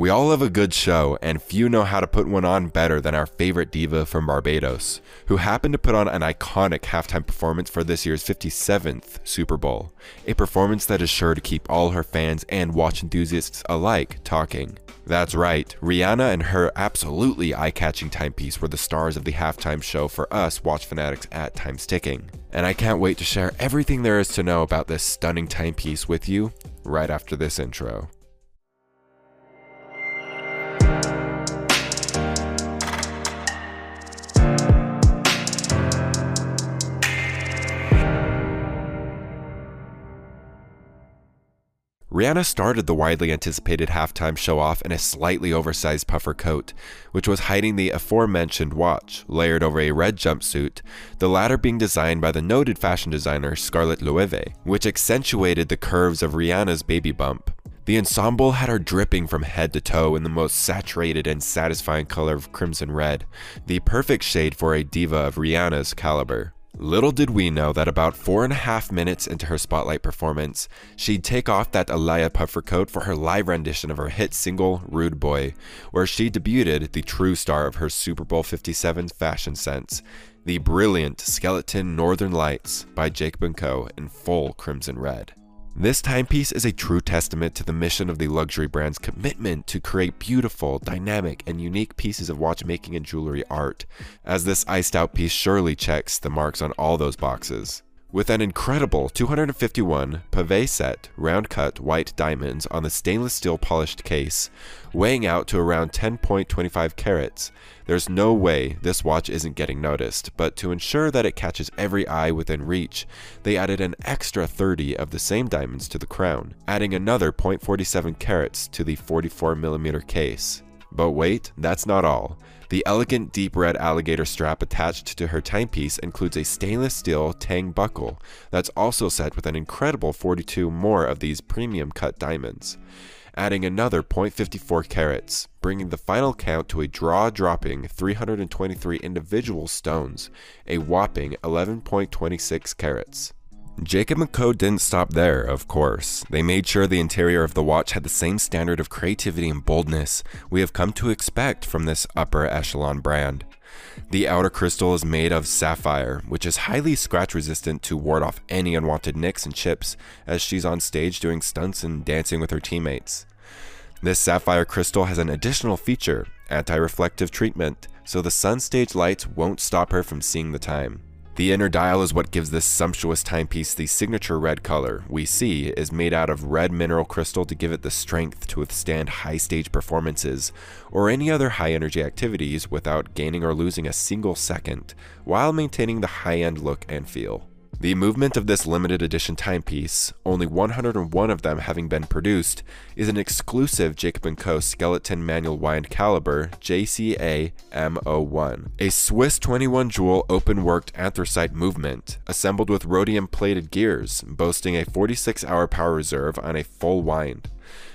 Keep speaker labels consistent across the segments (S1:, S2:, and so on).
S1: We all love a good show, and few know how to put one on better than our favorite diva from Barbados, who happened to put on an iconic halftime performance for this year's 57th Super Bowl, a performance that is sure to keep all her fans and watch enthusiasts alike talking. That's right, Rihanna and her absolutely eye catching timepiece were the stars of the halftime show for us watch fanatics at Times Ticking. And I can't wait to share everything there is to know about this stunning timepiece with you right after this intro. Rihanna started the widely anticipated halftime show off in a slightly oversized puffer coat, which was hiding the aforementioned watch, layered over a red jumpsuit, the latter being designed by the noted fashion designer Scarlett Loewe, which accentuated the curves of Rihanna's baby bump. The ensemble had her dripping from head to toe in the most saturated and satisfying color of crimson red, the perfect shade for a diva of Rihanna's caliber. Little did we know that about four and a half minutes into her spotlight performance, she'd take off that Alaïa puffer coat for her live rendition of her hit single, Rude Boy, where she debuted the true star of her Super Bowl 57 fashion sense, the brilliant Skeleton Northern Lights by Jacob & Co. in full crimson red. This timepiece is a true testament to the mission of the luxury brand's commitment to create beautiful, dynamic, and unique pieces of watchmaking and jewelry art, as this iced out piece surely checks the marks on all those boxes. With an incredible 251 pavé set round cut white diamonds on the stainless steel polished case, weighing out to around 10.25 carats, there's no way this watch isn't getting noticed, but to ensure that it catches every eye within reach, they added an extra 30 of the same diamonds to the crown, adding another 0.47 carats to the 44mm case. But wait, that's not all. The elegant deep red alligator strap attached to her timepiece includes a stainless steel tang buckle that's also set with an incredible 42 more of these premium cut diamonds, adding another 0.54 carats, bringing the final count to a jaw-dropping 323 individual stones, a whopping 11.26 carats. Jacob & Co. didn't stop there, of course. They made sure the interior of the watch had the same standard of creativity and boldness we have come to expect from this upper echelon brand. The outer crystal is made of sapphire, which is highly scratch resistant to ward off any unwanted nicks and chips as she's on stage doing stunts and dancing with her teammates. This sapphire crystal has an additional feature, anti-reflective treatment, so the sun stage lights won't stop her from seeing the time. The inner dial is what gives this sumptuous timepiece the signature red color we see is made out of red mineral crystal to give it the strength to withstand high stage performances or any other high energy activities without gaining or losing a single second, while maintaining the high end look and feel. The movement of this limited edition timepiece, only 101 of them having been produced, is an exclusive Jacob & Co. skeleton manual wind caliber JCA M01, a Swiss 21 jewel open worked anthracite movement, assembled with rhodium plated gears, boasting a 46 hour power reserve on a full wind.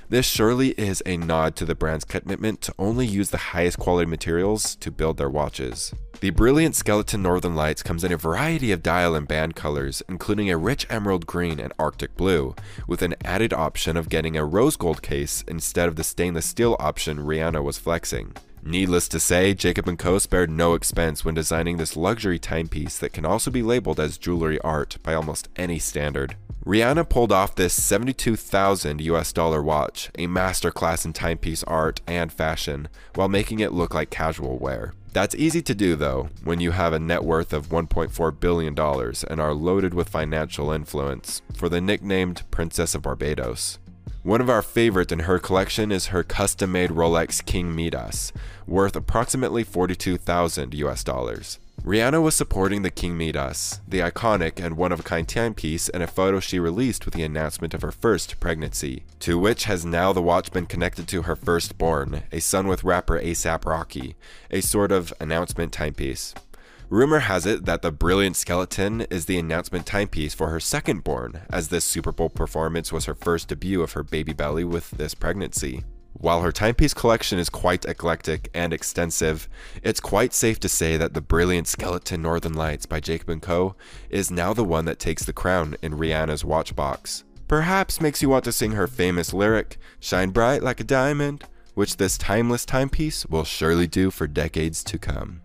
S1: This surely is a nod to the brand's commitment to only use the highest quality materials to build their watches. The brilliant skeleton Northern Lights comes in a variety of dial and band colors, including a rich emerald green and arctic blue, with an added option of getting a rose gold case instead of the stainless steel option Rihanna was flexing. Needless to say, Jacob & Co. spared no expense when designing this luxury timepiece that can also be labeled as jewelry art by almost any standard. Rihanna pulled off this 72,000 US dollar watch, a masterclass in timepiece art and fashion, while making it look like casual wear. That's easy to do though, when you have a net worth of $1.4 billion and are loaded with financial influence, for the nicknamed Princess of Barbados. One of our favorites in her collection is her custom made Rolex King Midas, worth approximately 42,000 US dollars. Rihanna was supporting the King Midas, the iconic and one of a kind timepiece, in a photo she released with the announcement of her first pregnancy, to which has now the watch been connected to her firstborn, a son with rapper ASAP Rocky, a sort of announcement timepiece. Rumor has it that the brilliant skeleton is the announcement timepiece for her secondborn, as this Super Bowl performance was her first debut of her baby belly with this pregnancy. While her timepiece collection is quite eclectic and extensive, it's quite safe to say that the brilliant Skeleton Northern Lights by Jacob & Co. is now the one that takes the crown in Rihanna's watch box. Perhaps makes you want to sing her famous lyric, Shine bright like a diamond, which this timeless timepiece will surely do for decades to come.